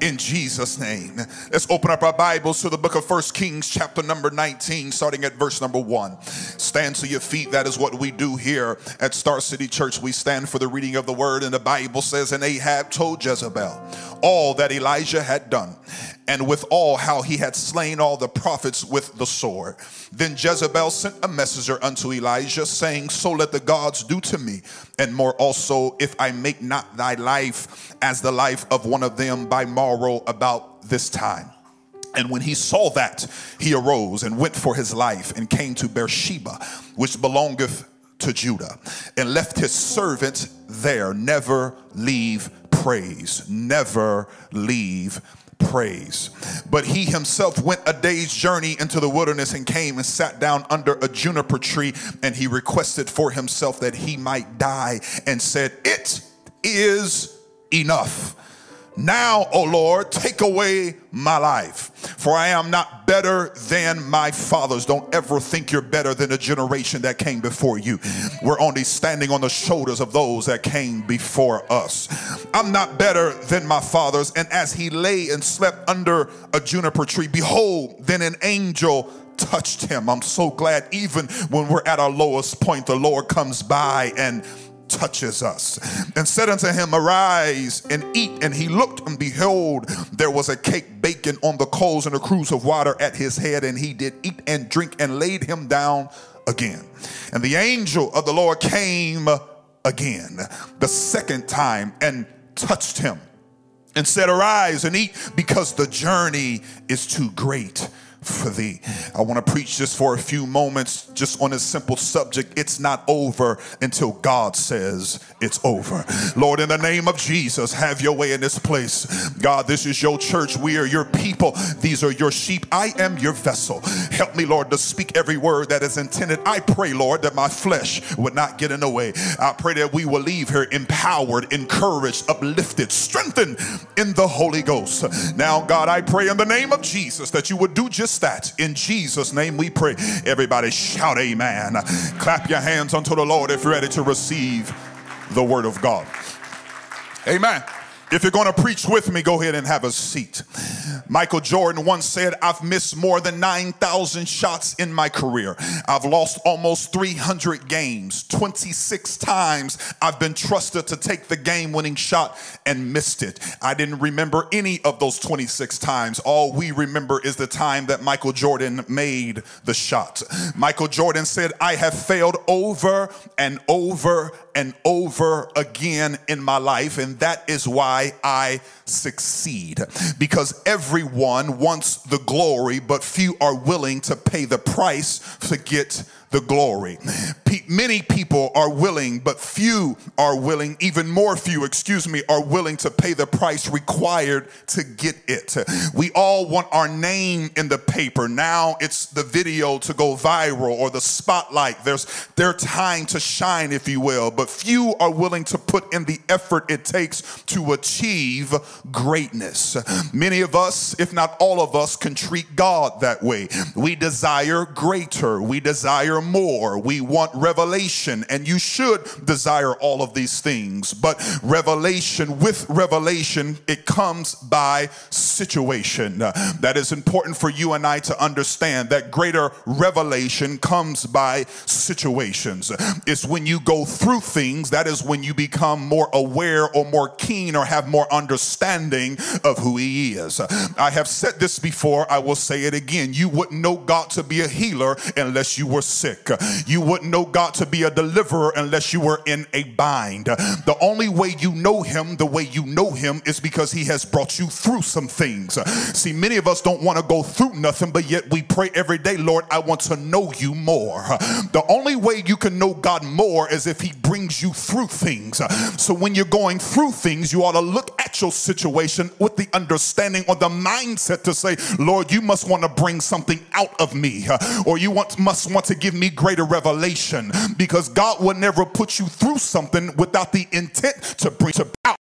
in Jesus' name. Let's open up our Bibles to the book of First Kings, chapter number 19, starting at verse number one. Stand to your feet. That is what we do here at Star City Church. We stand for the reading of the word, and the Bible says, And Ahab told Jezebel all that Elijah had done, and withal how he had slain all the prophets with the sword. Then Jezebel sent a messenger unto Elijah, saying, So let the gods do to me, and more also, if I make not thy life as the life of one of them by morrow about this time. And when he saw that, he arose and went for his life and came to Beersheba, which belongeth to Judah, and left his servant there. Never leave praise, never leave praise. But he himself went a day's journey into the wilderness and came and sat down under a juniper tree, and he requested for himself that he might die, and said, It is enough. Now, O Lord, take away my life, for I am not better than my fathers. Don't ever think you're better than the generation that came before you. We're only standing on the shoulders of those that came before us. I'm not better than my fathers. And as he lay and slept under a juniper tree, behold, then an angel touched him. I'm so glad, even when we're at our lowest point, the Lord comes by and touches us and said unto him, Arise and eat. And he looked, and behold, there was a cake baking on the coals and a cruse of water at his head. And he did eat and drink and laid him down again. And the angel of the Lord came again the second time and touched him and said, Arise and eat, because the journey is too great for thee. I want to preach just for a few moments, just on a simple subject. It's not over until God says it's over. Lord, in the name of Jesus, have your way in this place. God, this is your church. We are your people. These are your sheep. I am your vessel. Help me, Lord, to speak every word that is intended. I pray, Lord, that my flesh would not get in the way. I pray that we will leave here empowered, encouraged, uplifted, strengthened in the Holy Ghost. Now, God, I pray in the name of Jesus that you would do just that. In Jesus' name we pray. Everybody shout amen. Clap your hands unto the Lord if you're ready to receive the word of God. Amen. If you're going to preach with me, go ahead and have a seat. Michael Jordan once said, I've missed more than 9,000 shots in my career. I've lost almost 300 games. 26 times I've been trusted to take the game winning shot and missed it. I didn't remember any of those 26 times. All we remember is the time that Michael Jordan made the shot. Michael Jordan said, I have failed over and over and over again in my life, and that is why I succeed. Because everyone wants the glory, but few are willing to pay the price to get the glory. Many people are willing, but few are willing, even more few, excuse me, are willing to pay the price required to get it. We all want our name in the paper. Now it's the video to go viral or the spotlight. There's their time to shine, if you will, but few are willing to put in the effort it takes to achieve greatness. Many of us, if not all of us, can treat God that way. We desire greater. We desire desire more. We want revelation, and you should desire all of these things. But revelation, with revelation, it comes by situation. That is important for you and I to understand that greater revelation comes by situations. It's when you go through things, that is when you become more aware or more keen or have more understanding of who He is. I have said this before, I will say it again. You wouldn't know God to be a healer unless you were sick sick. You wouldn't know God to be a deliverer unless you were in a bind. The only way you know Him, the way you know Him, is because He has brought you through some things. See, many of us don't want to go through nothing, but yet we pray every day, Lord, I want to know you more. The only way you can know God more is if He brings you through things. So when you're going through things, you ought to look at your situation with the understanding or the mindset to say, Lord, you must want to bring something out of me, or you want, must want to give me greater revelation because God will never put you through something without the intent to bring about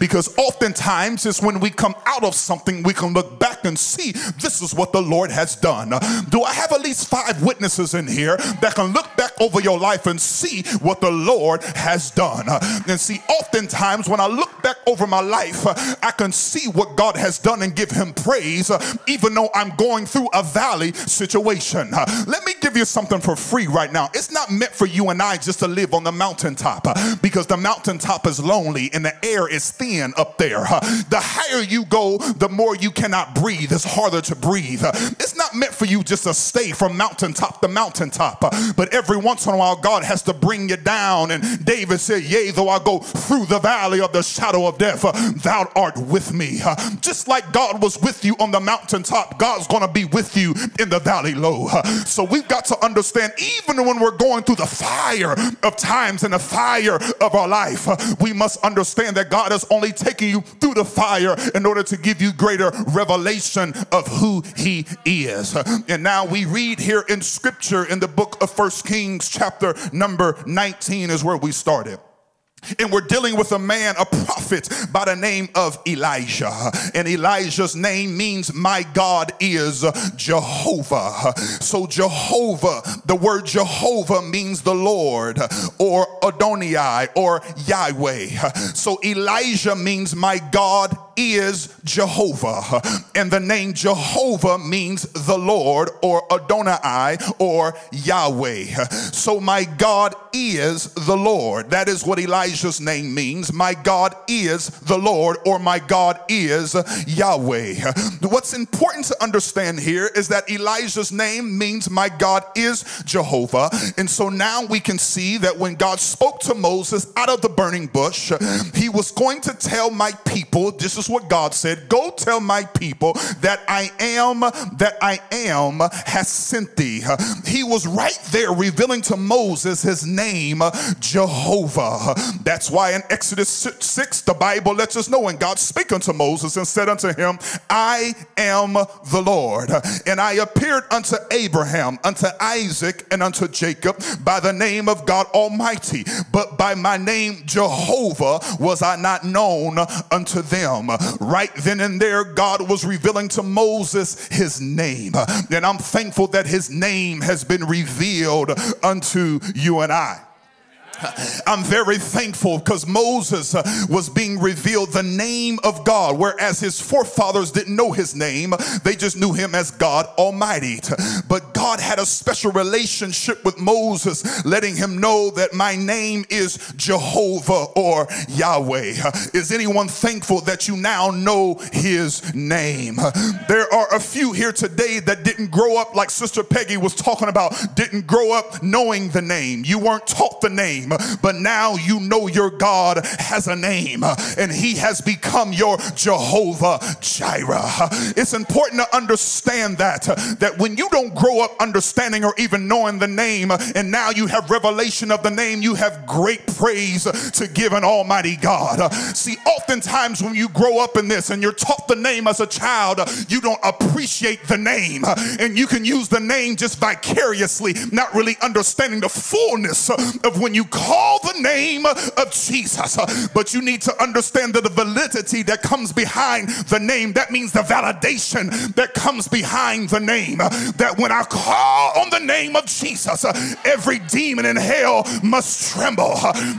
Because oftentimes it's when we come out of something, we can look back and see this is what the Lord has done. Do I have at least five witnesses in here that can look back over your life and see what the Lord has done? And see, oftentimes when I look back over my life, I can see what God has done and give Him praise, even though I'm going through a valley situation. Let me give you something for free right now. It's not meant for you and I just to live on the mountaintop because the mountaintop is lonely and the air is thin up there. The higher you go, the more you cannot breathe. It's harder to breathe. It's not meant for you just to stay from mountaintop to mountaintop, but every once in a while, God has to bring you down. And David said, Yea, though I go through the valley of the shadow of death, thou art with me. Just like God was with you on the mountaintop, God's going to be with you in the valley low. So we've got to understand, even when we're going through the fire of times and the fire of our life, we must understand that God is only taking you through the fire in order to give you greater revelation of who He is. And now we read here in scripture in the book of First Kings, chapter number 19, is where we started. And we're dealing with a man, a prophet by the name of Elijah. And Elijah's name means my God is Jehovah. So Jehovah, the word Jehovah means the Lord or Adonai or Yahweh. So Elijah means my God is Jehovah. And the name Jehovah means the Lord or Adonai or Yahweh. So my God is the Lord. That is what Elijah's name means. My God is the Lord or my God is Yahweh. What's important to understand here is that Elijah's name means my God is Jehovah. And so now we can see that when God spoke to Moses out of the burning bush, he was going to tell my people, this is what God said Go tell my people that I am, that I am has sent thee. He was right there revealing to Moses his name, Jehovah. That's why in Exodus 6, the Bible lets us know, and God spake unto Moses and said unto him, I am the Lord. And I appeared unto Abraham, unto Isaac, and unto Jacob by the name of God Almighty, but by my name Jehovah was I not known unto them. Right then and there, God was revealing to Moses his name. And I'm thankful that his name has been revealed unto you and I. I'm very thankful because Moses uh, was being revealed the name of God, whereas his forefathers didn't know his name. They just knew him as God Almighty. But God had a special relationship with Moses, letting him know that my name is Jehovah or Yahweh. Is anyone thankful that you now know his name? There are a few here today that didn't grow up like Sister Peggy was talking about, didn't grow up knowing the name. You weren't taught the name but now you know your God has a name and he has become your Jehovah Jireh. It's important to understand that that when you don't grow up understanding or even knowing the name and now you have revelation of the name, you have great praise to give an almighty God. See, oftentimes when you grow up in this and you're taught the name as a child, you don't appreciate the name and you can use the name just vicariously, not really understanding the fullness of when you call the name of Jesus, but you need to understand the validity that comes behind the name. That means the validation that comes behind the name. That when I call on the name of Jesus, every demon in hell must tremble.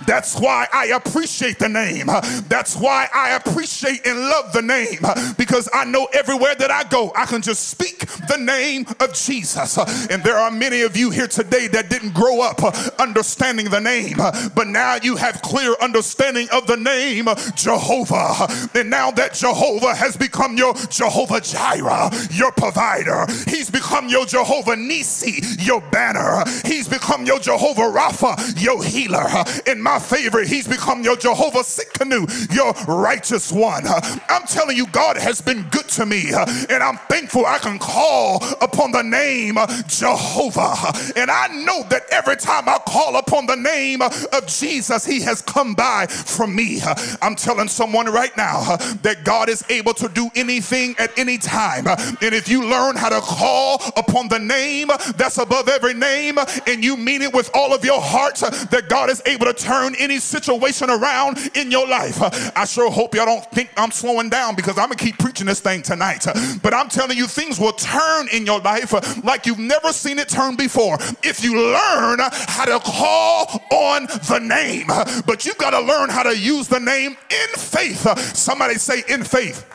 That's why I appreciate the name. That's why I appreciate and love the name because I know everywhere that I go, I can just speak the name of Jesus. And there are many of you here today that didn't grow up understanding the name name, but now you have clear understanding of the name Jehovah. And now that Jehovah has become your Jehovah Jireh, your provider, he's become your Jehovah Nisi, your banner, he's become your Jehovah Rapha, your healer. In my favor, he's become your Jehovah Tsidkenu, your righteous one. I'm telling you, God has been good to me, and I'm thankful I can call upon the name Jehovah. And I know that every time I call upon the name name of Jesus, he has come by from me. I'm telling someone right now that God is able to do anything at any time. And if you learn how to call upon the name that's above every name and you mean it with all of your heart, that God is able to turn any situation around in your life. I sure hope y'all don't think I'm slowing down because I'm gonna keep preaching this thing tonight. But I'm telling you, things will turn in your life like you've never seen it turn before if you learn how to call on the name. But you've got to learn how to use the name in faith. Somebody say, in faith.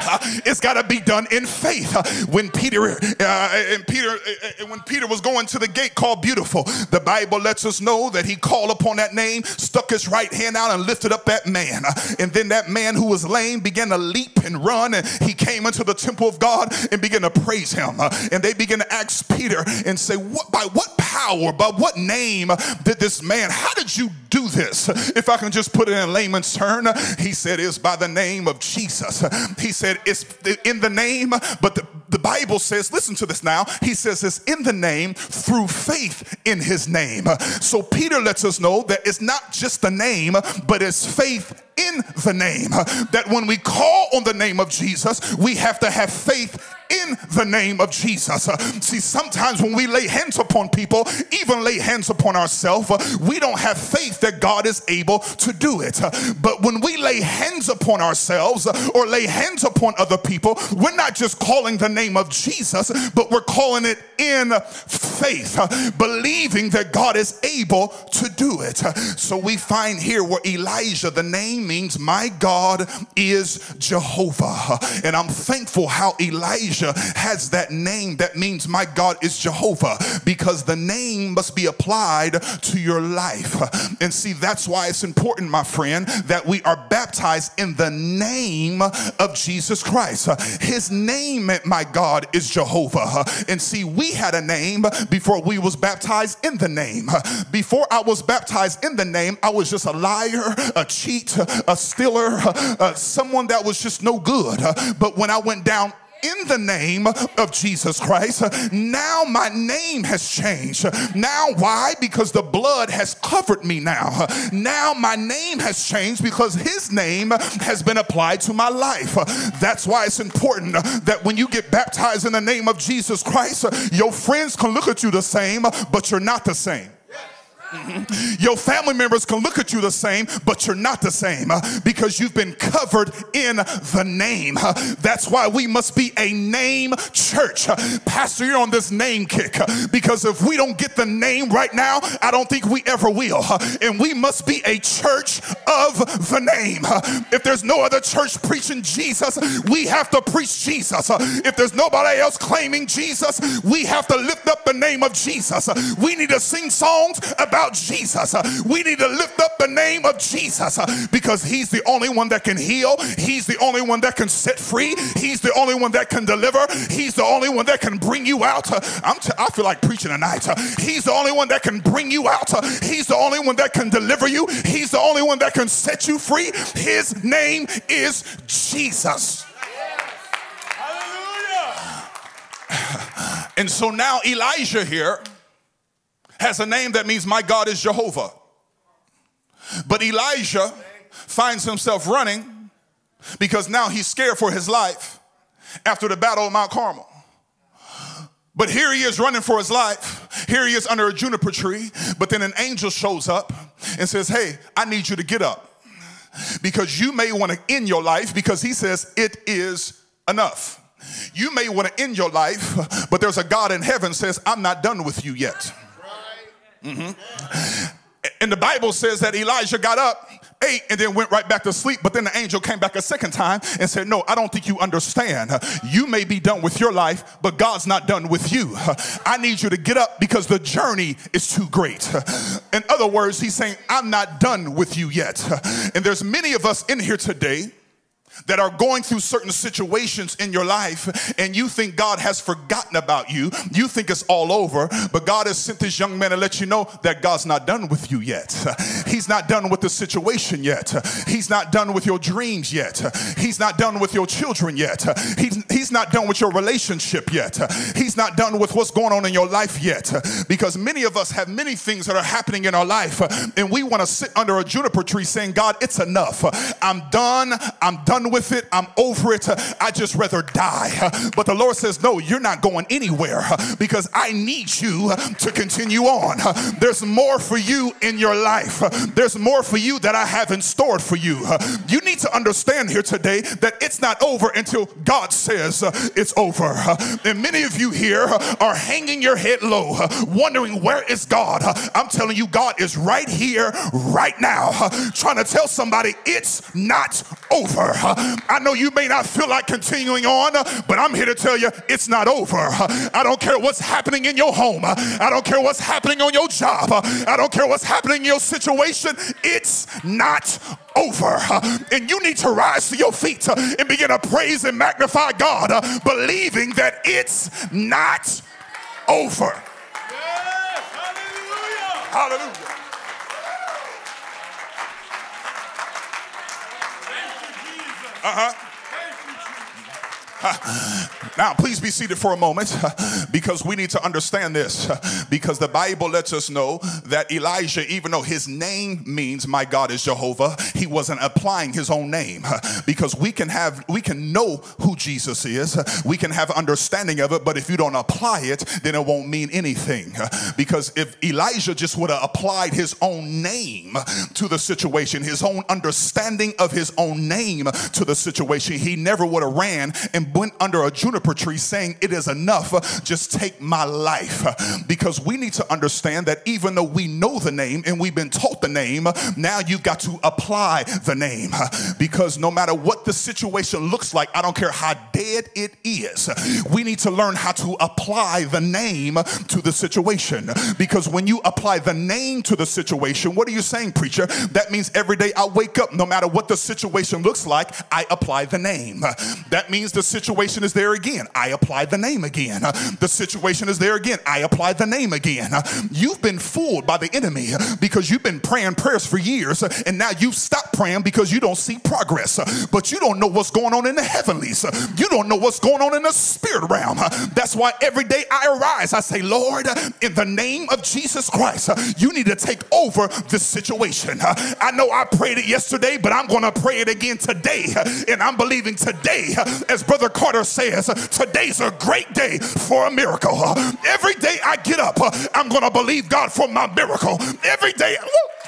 It's got to be done in faith. When Peter uh, and Peter uh, when Peter was going to the gate called Beautiful, the Bible lets us know that he called upon that name, stuck his right hand out and lifted up that man. And then that man who was lame began to leap and run and he came into the temple of God and began to praise him. And they began to ask Peter and say, "What by what power, by what name did this man? How did you do this?" If I can just put it in layman's term, he said, "It's by the name of Jesus." He said said it's in the name, but the, the Bible says, listen to this now. He says it's in the name through faith in his name. So Peter lets us know that it's not just the name, but it's faith in the name. That when we call on the name of Jesus, we have to have faith in the name of Jesus. See, sometimes when we lay hands upon people, even lay hands upon ourselves, we don't have faith that God is able to do it. But when we lay hands upon ourselves or lay hands upon other people, we're not just calling the name of Jesus, but we're calling it in faith, believing that God is able to do it. So we find here where Elijah, the name means my God is Jehovah. And I'm thankful how Elijah has that name that means my God is Jehovah because the name must be applied to your life. And see, that's why it's important, my friend, that we are baptized in the name of Jesus Christ. His name, my God, is Jehovah. And see, we had a name before we was baptized in the name. Before I was baptized in the name, I was just a liar, a cheat, a stealer, uh, someone that was just no good. But when I went down in the name of Jesus Christ. Now my name has changed. Now, why? Because the blood has covered me now. Now my name has changed because his name has been applied to my life. That's why it's important that when you get baptized in the name of Jesus Christ, your friends can look at you the same, but you're not the same. Your family members can look at you the same, but you're not the same uh, because you've been covered in the name. Uh, that's why we must be a name church. Uh, Pastor, you're on this name kick because if we don't get the name right now, I don't think we ever will. And we must be a church of the name. If there's no other church preaching Jesus, we have to preach Jesus. If there's nobody else claiming Jesus, we have to lift up the name of Jesus. We need to sing songs about about Jesus. Uh, we need to lift up the name of Jesus uh, because he's the only one that can heal. He's the only one that can set free. He's the only one that can deliver. He's the only one that can bring you out. Uh, I'm t- I feel like preaching tonight. He's the only one that can bring you out. He's the only one that can deliver you. He's the only one that can set you free. His name is Jesus. And so now Elijah here has a name that means my God is Jehovah. But Elijah finds himself running because now he's scared for his life after the battle of Mount Carmel. But here he is running for his life. Here he is under a juniper tree. But then an angel shows up and says, Hey, I need you to get up because you may want to end your life because he says it is enough. You may want to end your life, but there's a God in heaven says, I'm not done with you yet. Mm-hmm. And the Bible says that Elijah got up, ate, and then went right back to sleep. But then the angel came back a second time and said, No, I don't think you understand. You may be done with your life, but God's not done with you. I need you to get up because the journey is too great. In other words, he's saying, I'm not done with you yet. And there's many of us in here today that are going through certain situations in your life and you think God has forgotten about you. You think it's all over, but God has sent this young man to let you know that God's not done with you yet. He's not done with the situation yet. He's not done with your dreams yet. He's not done with your children yet. He's, he's not done with your relationship yet. He's not done with what's going on in your life yet. Because many of us have many things that are happening in our life and we want to sit under a juniper tree saying, God, it's enough. I'm done. I'm done with it. I'm over it. I just rather die. But the Lord says, No, you're not going anywhere because I need you to continue on. There's more for you in your life. There's more for you that I haven't stored for you. You need to understand here today that it's not over until God says it's over. And many of you here are hanging your head low, wondering where is God. I'm telling you, God is right here, right now, trying to tell somebody it's not over. I know you may not feel like continuing on, but I'm here to tell you it's not over. I don't care what's happening in your home. I don't care what's happening on your job. I don't care what's happening in your situation. It's not over. And you need to rise to your feet and begin to praise and magnify God, believing that it's not over. Yes, hallelujah. Hallelujah. Uh huh. Now, please be seated for a moment because we need to understand this. Because the Bible lets us know that Elijah, even though his name means my God is Jehovah, he wasn't applying his own name. Because we can have, we can know who Jesus is, we can have understanding of it, but if you don't apply it, then it won't mean anything. Because if Elijah just would have applied his own name to the situation, his own understanding of his own name to the situation, he never would have ran and went under a juniper tree saying, It is enough, just take my life. Because we need to understand that even though we know the name and we've been taught the name, now you've got to apply the name. Because no matter what the situation looks like, I don't care how dead it is, we need to learn how to apply the name to the situation. Because when you apply the name to the situation, what are you saying, preacher? That means every day I wake up, no matter what the situation looks like, I apply the name. That means the situation is there again. I apply the name again. The situation is there again. I apply the name again. You've been fooled by the enemy because you've been praying prayers for years and now you've stopped praying because you don't see progress. But you don't know what's going on in the heavenlies. You don't know what's going on in the spirit realm. That's why every day I arise, I say, Lord, in the name of Jesus Christ, you need to take over this situation. I know I prayed it yesterday, but I'm going to pray it again today. And I'm believing today, as Brother Carter says, today's a great day for a miracle. Every day I get up, I'm going to believe God for my miracle. Every day,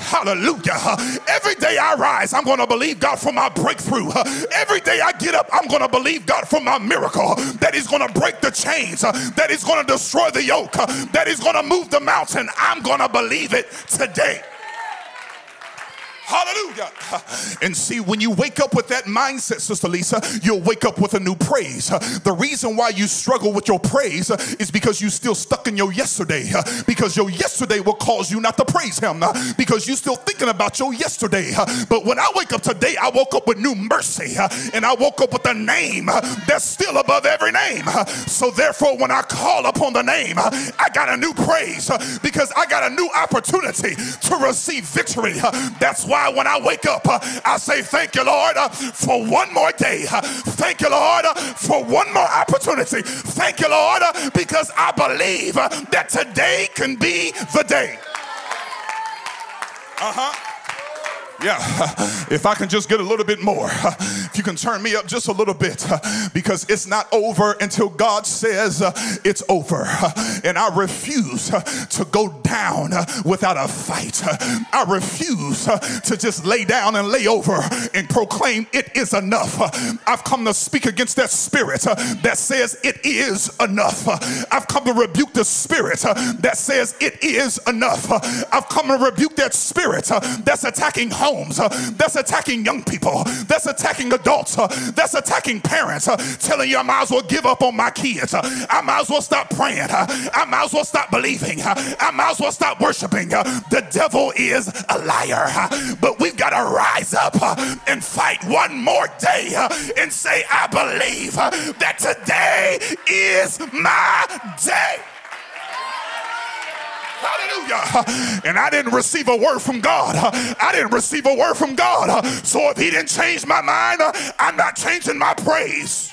Hallelujah. Every day I rise, I'm going to believe God for my breakthrough. Every day I get up, I'm going to believe God for my miracle. That He's going to break the chains, that He's going to destroy the yoke, that He's going to move the mountain. I'm going to believe it today. Hallelujah. And see, when you wake up with that mindset, Sister Lisa, you'll wake up with a new praise. The reason why you struggle with your praise is because you're still stuck in your yesterday. Because your yesterday will cause you not to praise Him. Because you're still thinking about your yesterday. But when I wake up today, I woke up with new mercy. And I woke up with a name that's still above every name. So therefore, when I call upon the name, I got a new praise because I got a new opportunity to receive victory. That's why why when I wake up, uh, I say, Thank you, Lord, uh, for one more day. Uh, thank you, Lord, for one more opportunity. Thank you, Lord, because I believe that today can be the day. Uh huh. Yeah, if I can just get a little bit more, if you can turn me up just a little bit, because it's not over until God says uh, it's over. And I refuse uh, to go down uh, without a fight. I refuse to just lay down and lay over and proclaim it is enough. I've come to speak against that spirit that says it is enough. I've come to rebuke the spirit that says it is enough. I've come to rebuke that spirit that's attacking home homes, uh, that's attacking young people, that's attacking adults uh, that's attacking parents, uh, telling you I might as well give up on my kids. Uh, I might as well stop praying. Uh, I might as well stop believing. Uh, I might as well stop worshiping. The devil is a liar. But we've got to rise up and fight one more day and say, I believe that today is my day. Hallelujah. And I didn't receive a word from God. I didn't receive a word from God. So if He didn't change my mind, I'm not changing my praise.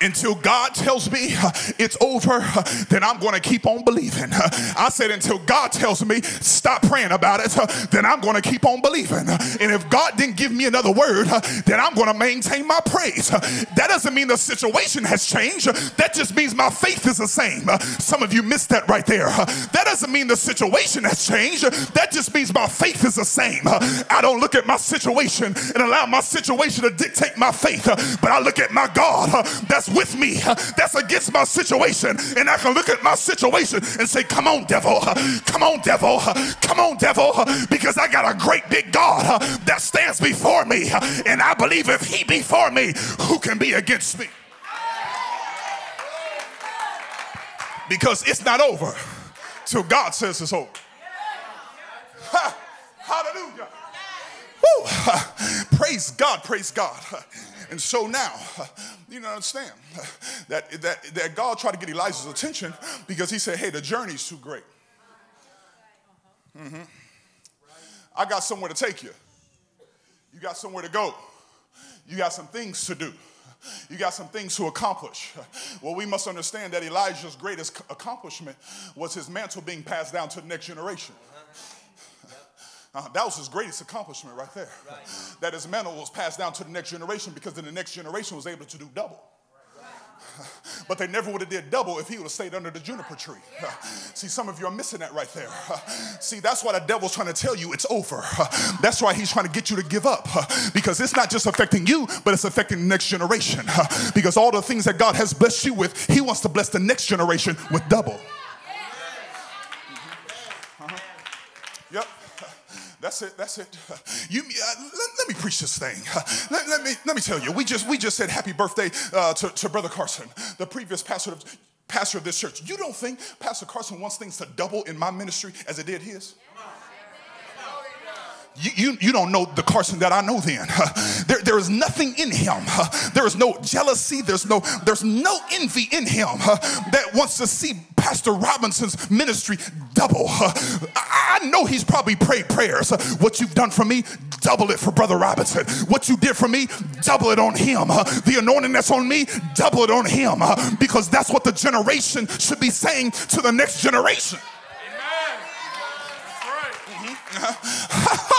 Until God tells me uh, it's over, uh, then I'm going to keep on believing. Uh, I said, until God tells me stop praying about it, uh, then I'm going to keep on believing. Uh, and if God didn't give me another word, uh, then I'm going to maintain my praise. That doesn't mean the situation has changed. That just means my faith is the same. Some of you missed that right there. That doesn't mean the situation has changed. That just means my faith is the same. I don't look at my situation and allow my situation to dictate my faith, but I look at my God that's with me that's against my situation. And I can look at my situation and say, Come on, devil. Come on, devil. Come on, devil. Because I got a great big God that stands before me. And I believe if he be for me, who can be against me? Because it's not over till God says it's over. Ha, hallelujah. Woo. Praise God, praise God. And so now, you know, understand that, that, that God tried to get Elijah's attention because he said, hey, the journey's too great. Mm-hmm. I got somewhere to take you. You got somewhere to go. You got some things to do. You got some things to accomplish. Well, we must understand that Elijah's greatest accomplishment was his mantle being passed down to the next generation. Uh, that was his greatest accomplishment right there. Right. That his mantle was passed down to the next generation because then the next generation was able to do double. But they never would have did double if he would have stayed under the juniper tree. See, some of you are missing that right there. See, that's why the devil's trying to tell you it's over. That's why he's trying to get you to give up because it's not just affecting you, but it's affecting the next generation. Because all the things that God has blessed you with, he wants to bless the next generation with double. That's it. That's it. You, uh, let, let, me preach this thing. Let, let, me let me tell you. We just we just said happy birthday uh, to, to Brother Carson, the previous pastor of, pastor of this church. You don't think Pastor Carson wants things to double in my ministry as it did his? You, you, you, don't know the Carson that I know then. There, there is nothing in him. There is no jealousy. There's no, there's no envy in him that wants to see Pastor Robinson's ministry double. I know he's probably prayed prayers. What you've done for me, double it for Brother Robinson. What you did for me, double it on him. The anointing that's on me, double it on him. Because that's what the generation should be saying to the next generation. Mm-hmm.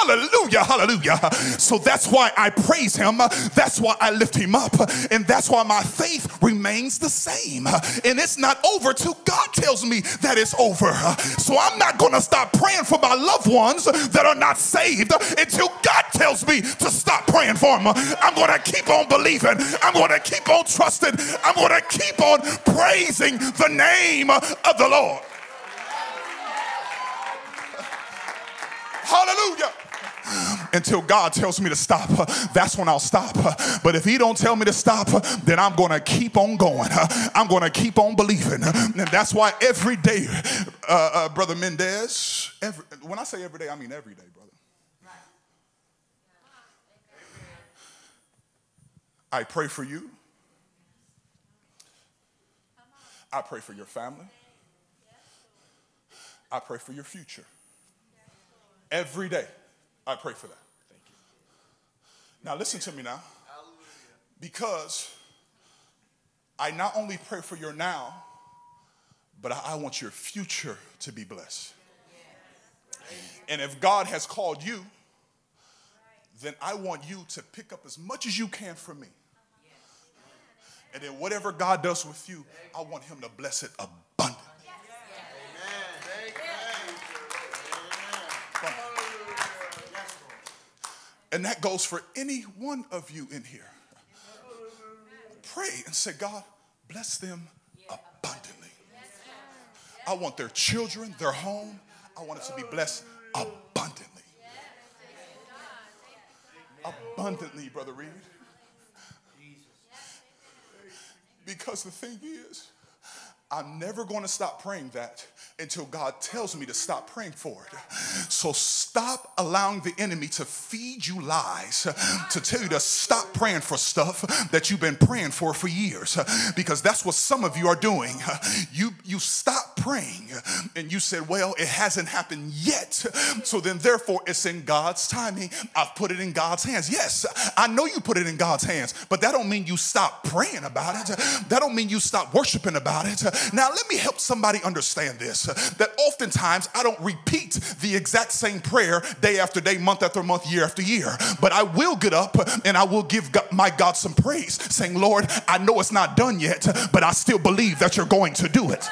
Hallelujah, hallelujah. So that's why I praise him. That's why I lift him up. And that's why my faith remains the same. And it's not over till God tells me that it's over. So I'm not going to stop praying for my loved ones that are not saved until God tells me to stop praying for them. I'm going to keep on believing. I'm going to keep on trusting. I'm going to keep on praising the name of the Lord. Hallelujah until God tells me to stop. Uh, that's when I'll stop. Uh, but if He don't tell me to stop, uh, then I'm going to keep on going. I'm going to keep on believing, and that's why every day, uh, uh, brother Mendez. Every, when I say every day, I mean every day, brother. I pray for you. I pray for your family. I pray for your future. Every day, I pray for that. Thank you. Now, listen to me now. Because I not only pray for your now, but I want your future to be blessed. And if God has called you, then I want you to pick up as much as you can from me. And then whatever God does with you, I want Him to bless it abundantly. And that goes for any one of you in here. Pray and say, God, bless them abundantly. I want their children, their home, I want it to be blessed abundantly. Abundantly, Brother Reed. Because the thing is, I'm never going to stop praying that until God tells me to stop praying for it. So stop allowing the enemy to feed you lies, to tell you to stop praying for stuff that you've been praying for for years, because that's what some of you are doing. You you stop praying and you said, "Well, it hasn't happened yet." So then therefore it's in God's timing. I've put it in God's hands. Yes, I know you put it in God's hands, but that don't mean you stop praying about it. That don't mean you stop worshiping about it. Now let me help somebody understand this that oftentimes I don't repeat the exact same prayer day after day, month after month, year after year. But I will get up and I will give my God some praise, saying, Lord, I know it's not done yet, but I still believe that you're going to do it.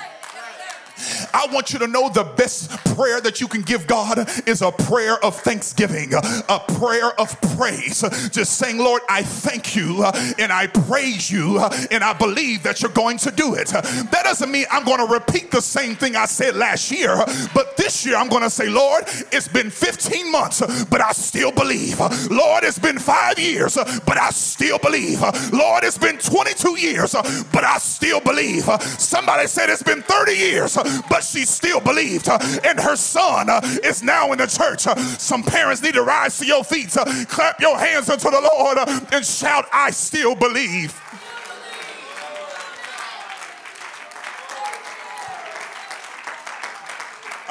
I want you to know the best prayer that you can give God is a prayer of thanksgiving, a prayer of praise. Just saying, Lord, I thank you uh, and I praise you uh, and I believe that you're going to do it. That doesn't mean I'm going to repeat the same thing I said last year, but this year I'm going to say, Lord, it's been 15 months, but I still believe. Lord, it's been five years, but I still believe. Lord, it's been 22 years, but I still believe. Somebody said it's been 30 years, but she still believed. And her son uh, is now in the church. Some parents need to rise to your feet, clap your hands unto the Lord, and shout, I still believe.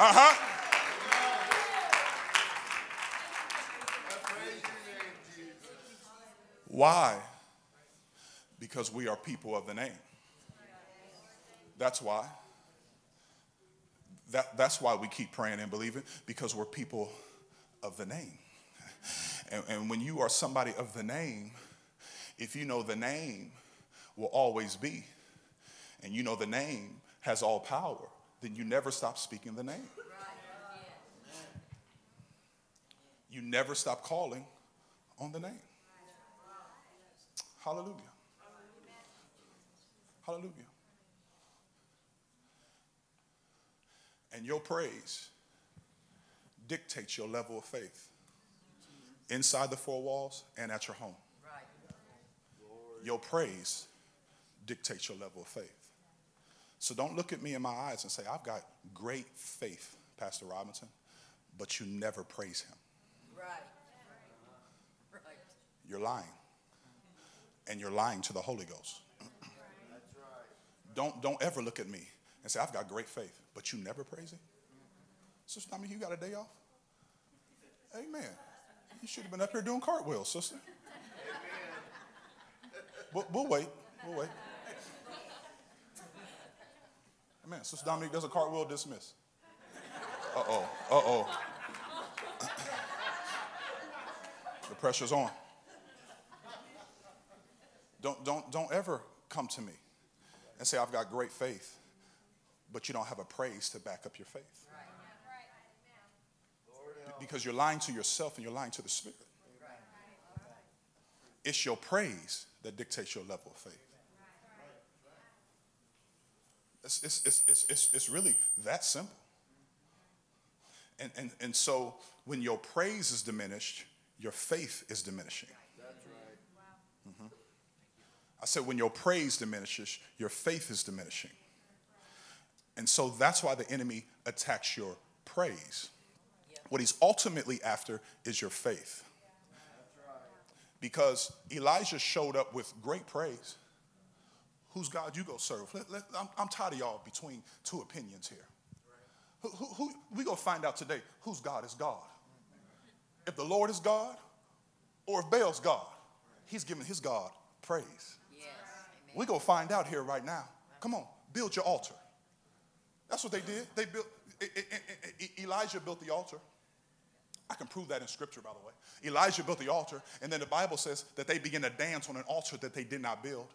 Uh huh. Why? Because we are people of the name. That's why. That, that's why we keep praying and believing, because we're people of the name. And, and when you are somebody of the name, if you know the name will always be, and you know the name has all power, then you never stop speaking the name. You never stop calling on the name. Hallelujah. Hallelujah. And your praise dictates your level of faith inside the four walls and at your home. Your praise dictates your level of faith. So don't look at me in my eyes and say, I've got great faith, Pastor Robinson, but you never praise him. Right. Right. You're lying. And you're lying to the Holy Ghost. That's right. Don't, don't ever look at me and say, I've got great faith, but you never praise him? Sister, I you got a day off? Amen. You should have been up here doing cartwheels, sister. We'll, we'll wait. We'll wait. Amen. Sister Dominique does a cartwheel dismiss. Uh oh. Uh oh. the pressure's on. Don't, don't, don't ever come to me and say, I've got great faith but you don't have a praise to back up your faith. Because you're lying to yourself and you're lying to the Spirit. It's your praise that dictates your level of faith. It's, it's, it's, it's, it's really that simple. And, and, and so when your praise is diminished, your faith is diminishing. Mm-hmm. I said, when your praise diminishes, your faith is diminishing. And so that's why the enemy attacks your praise. What he's ultimately after is your faith. Because Elijah showed up with great praise. Whose God you go serve? Let, let, I'm, I'm, tired of y'all between two opinions here. Who, who, who, we go find out today whose God is God. If the Lord is God or if Baal's God, he's giving his God praise. Yes. We go find out here right now. Come on, build your altar. That's what they did. They built, Elijah built the altar. I can prove that in scripture, by the way. Elijah built the altar, and then the Bible says that they began to dance on an altar that they did not build.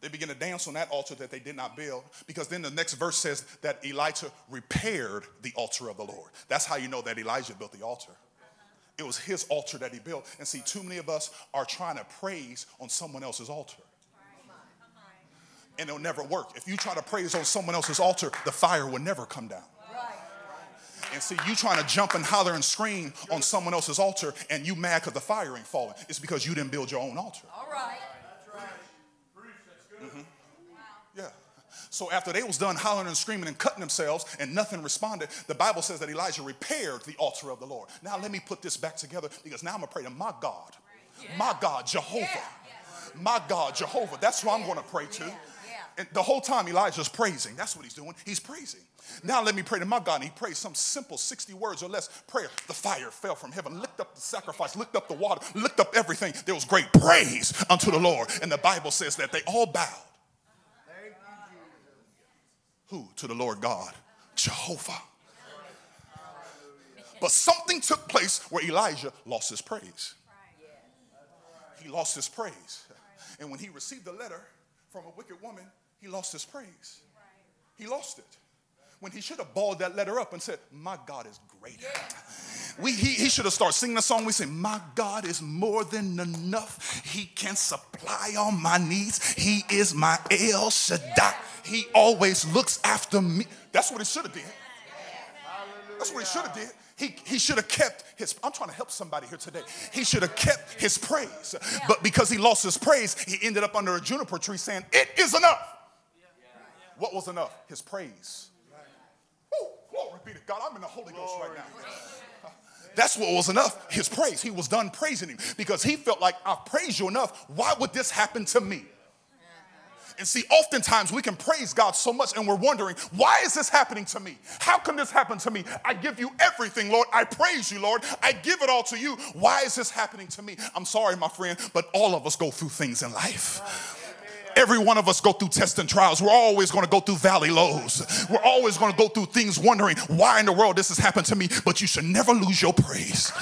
They began to dance on that altar that they did not build because then the next verse says that Elijah repaired the altar of the Lord. That's how you know that Elijah built the altar. It was his altar that he built. And see, too many of us are trying to praise on someone else's altar and it'll never work. If you try to praise on someone else's altar, the fire will never come down. And see, you trying to jump and holler and scream on someone else's altar and you mad because the fire ain't falling. It's because you didn't build your own altar. All right. That's right. Yeah. So after they was done hollering and screaming and cutting themselves and nothing responded, the Bible says that Elijah repaired the altar of the Lord. Now let me put this back together because now I'm gonna pray to my God. My God, Jehovah. My God, Jehovah. That's who I'm gonna pray to. And the whole time Elijah's praising. That's what he's doing. He's praising. Now let me pray to my God. And he prays some simple 60 words or less prayer. The fire fell from heaven, licked up the sacrifice, licked up the water, licked up everything. There was great praise unto the Lord. And the Bible says that they all bowed. Who? To the Lord God, Jehovah. But something took place where Elijah lost his praise. He lost his praise. And when he received a letter from a wicked woman, he lost his praise. He lost it. When he should have balled that letter up and said, My God is greater. We, he, he should have started singing the song. We say, My God is more than enough. He can supply all my needs. He is my El Shaddai. He always looks after me. That's what he should have did. That's what he should have did. He, he should have kept his, I'm trying to help somebody here today. He should have kept his praise. But because he lost his praise, he ended up under a juniper tree saying, It is enough. What was enough? His praise. Woo, glory be to God. I'm in the Holy Ghost right now. That's what was enough. His praise. He was done praising him because he felt like I've praised you enough. Why would this happen to me? Uh-huh. And see, oftentimes we can praise God so much and we're wondering, why is this happening to me? How can this happen to me? I give you everything, Lord. I praise you, Lord. I give it all to you. Why is this happening to me? I'm sorry, my friend, but all of us go through things in life. Every one of us go through tests and trials. We're always going to go through valley lows. We're always going to go through things wondering why in the world this has happened to me. But you should never lose your praise.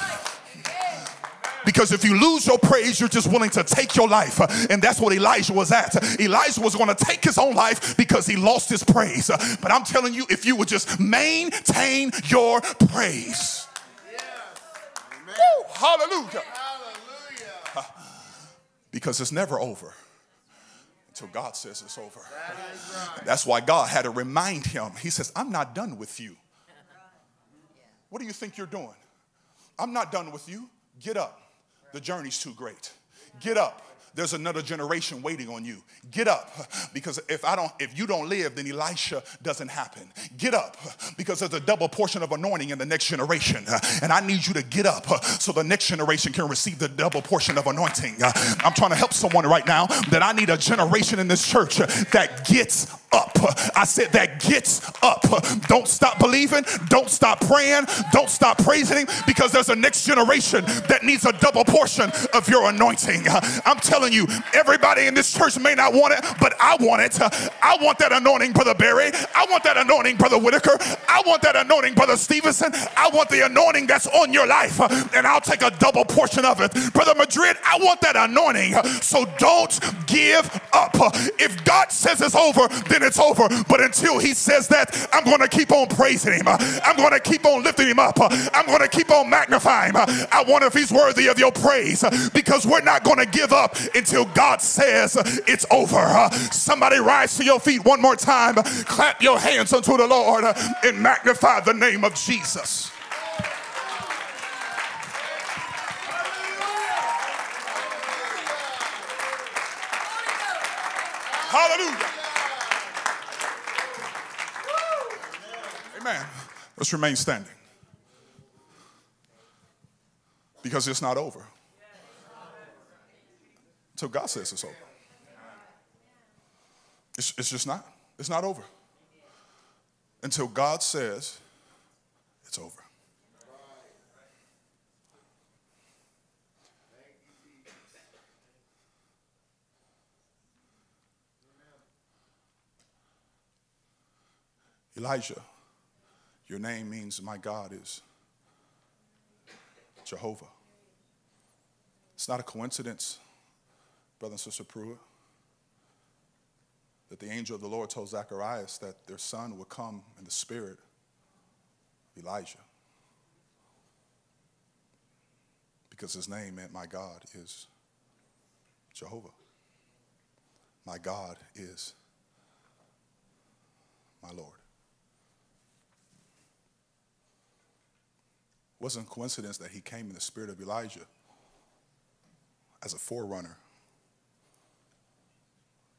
Because if you lose your praise, you're just willing to take your life. And that's what Elijah was at. Elijah was going to take his own life because he lost his praise. But I'm telling you, if you would just maintain your praise. Woo, hallelujah. Because it's never over until God says it's over. That's why God had to remind him. He says, I'm not done with you. What do you think you're doing? I'm not done with you. Get up. The journey's too great. Get up there's another generation waiting on you. Get up because if I don't if you don't live then Elisha doesn't happen. Get up because there's a double portion of anointing in the next generation and I need you to get up so the next generation can receive the double portion of anointing. I'm trying to help someone right now that I need a generation in this church that gets up. I said that gets up. Don't stop believing, don't stop praying, don't stop praising him because there's a next generation that needs a double portion of your anointing. I'm telling you, everybody in this church may not want it, but I want it. I want that anointing, Brother Barry. I want that anointing, Brother Whitaker. I want that anointing, Brother Stevenson. I want the anointing that's on your life, and I'll take a double portion of it. Brother Madrid, I want that anointing. So don't give up. If God says it's over, then it's over. But until He says that, I'm going to keep on praising Him. I'm going to keep on lifting Him up. I'm going to keep on magnifying Him. I wonder if He's worthy of your praise because we're not going to give up until God says it's over. Somebody rise to your feet one more time, clap your hands unto the Lord, and magnify the name of Jesus. Hallelujah. Amen. Let's remain standing. Because it's not over until God says it's over. It's, it's just not. It's not over. Until God says it's over. Elijah, your name means my God is Jehovah. It's not a coincidence Brother and Sister Pruitt, that the angel of the Lord told Zacharias that their son would come in the spirit of Elijah. Because his name meant my God is Jehovah. My God is my Lord. Wasn't coincidence that he came in the spirit of Elijah as a forerunner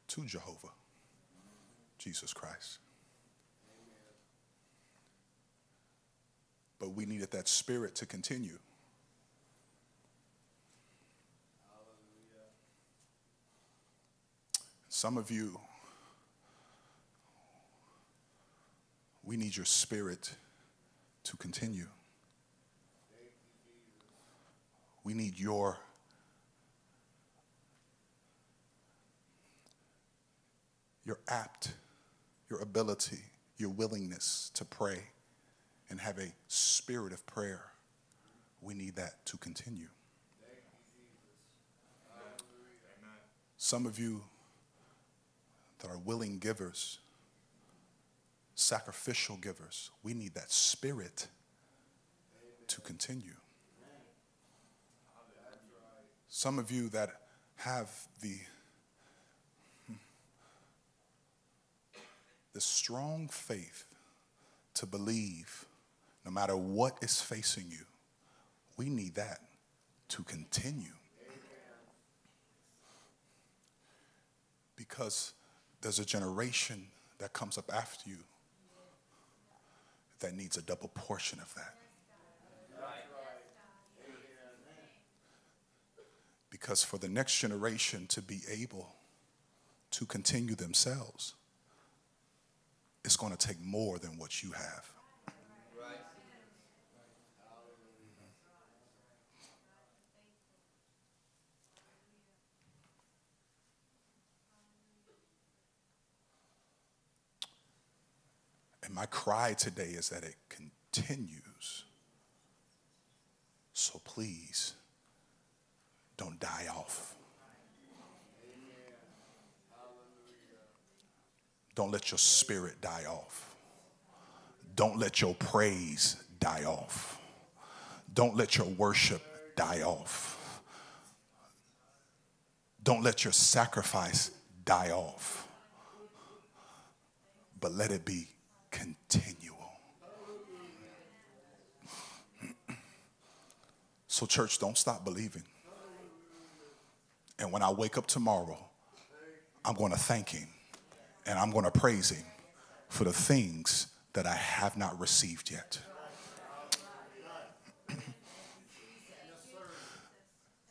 to Jehovah, Jesus Christ. But we needed that spirit to continue. Some of you, we need your spirit to continue. We need your your apt, your ability, your willingness to pray and have a spirit of prayer. We need that to continue. Some of you that are willing givers, sacrificial givers, we need that spirit to continue. Some of you that have the hmm, the strong faith to believe no matter what is facing you, we need that to continue. Because there's a generation that comes up after you that needs a double portion of that. Because for the next generation to be able to continue themselves, it's going to take more than what you have. And my cry today is that it continues. So please, don't die off. Don't let your spirit die off. Don't let your praise die off. Don't let your worship die off. Don't let your sacrifice die off. But let it be continual. So, church, don't stop believing. And when I wake up tomorrow, I'm going to thank Him and I'm going to praise Him for the things that I have not received yet.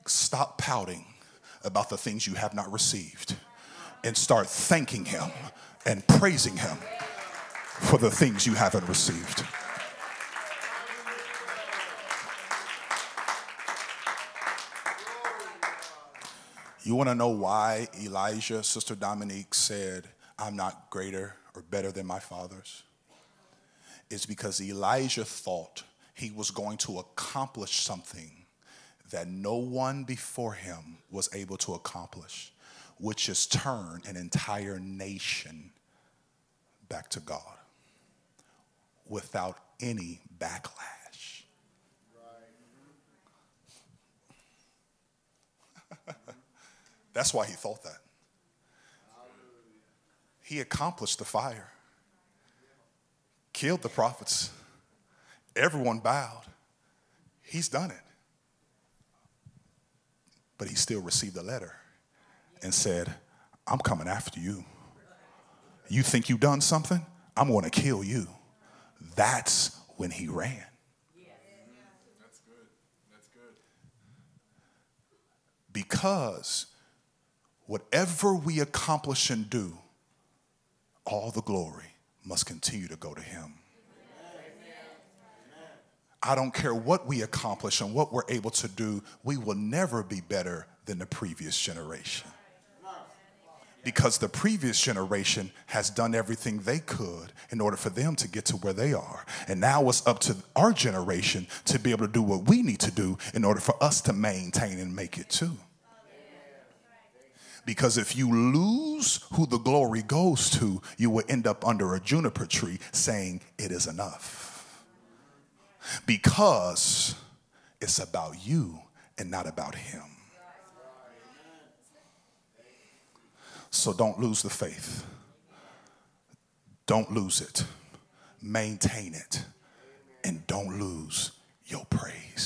Stop pouting about the things you have not received and start thanking Him and praising Him for the things you haven't received. You want to know why Elijah, Sister Dominique, said, I'm not greater or better than my fathers? It's because Elijah thought he was going to accomplish something that no one before him was able to accomplish, which is turn an entire nation back to God without any backlash. That's why he thought that. He accomplished the fire, killed the prophets, everyone bowed. He's done it. But he still received a letter and said, I'm coming after you. You think you've done something? I'm going to kill you. That's when he ran. That's good. That's good. Because whatever we accomplish and do, all the glory must continue to go to him. I don't care what we accomplish and what we're able to do, we will never be better than the previous generation because the previous generation has done everything they could in order for them to get to where they are. And now it's up to our generation to be able to do what we need to do in order for us to maintain and make it too. Because if you lose who the glory goes to, you will end up under a juniper tree saying, It is enough. Because it's about you and not about him. So don't lose the faith. Don't lose it. Maintain it. And don't lose your praise.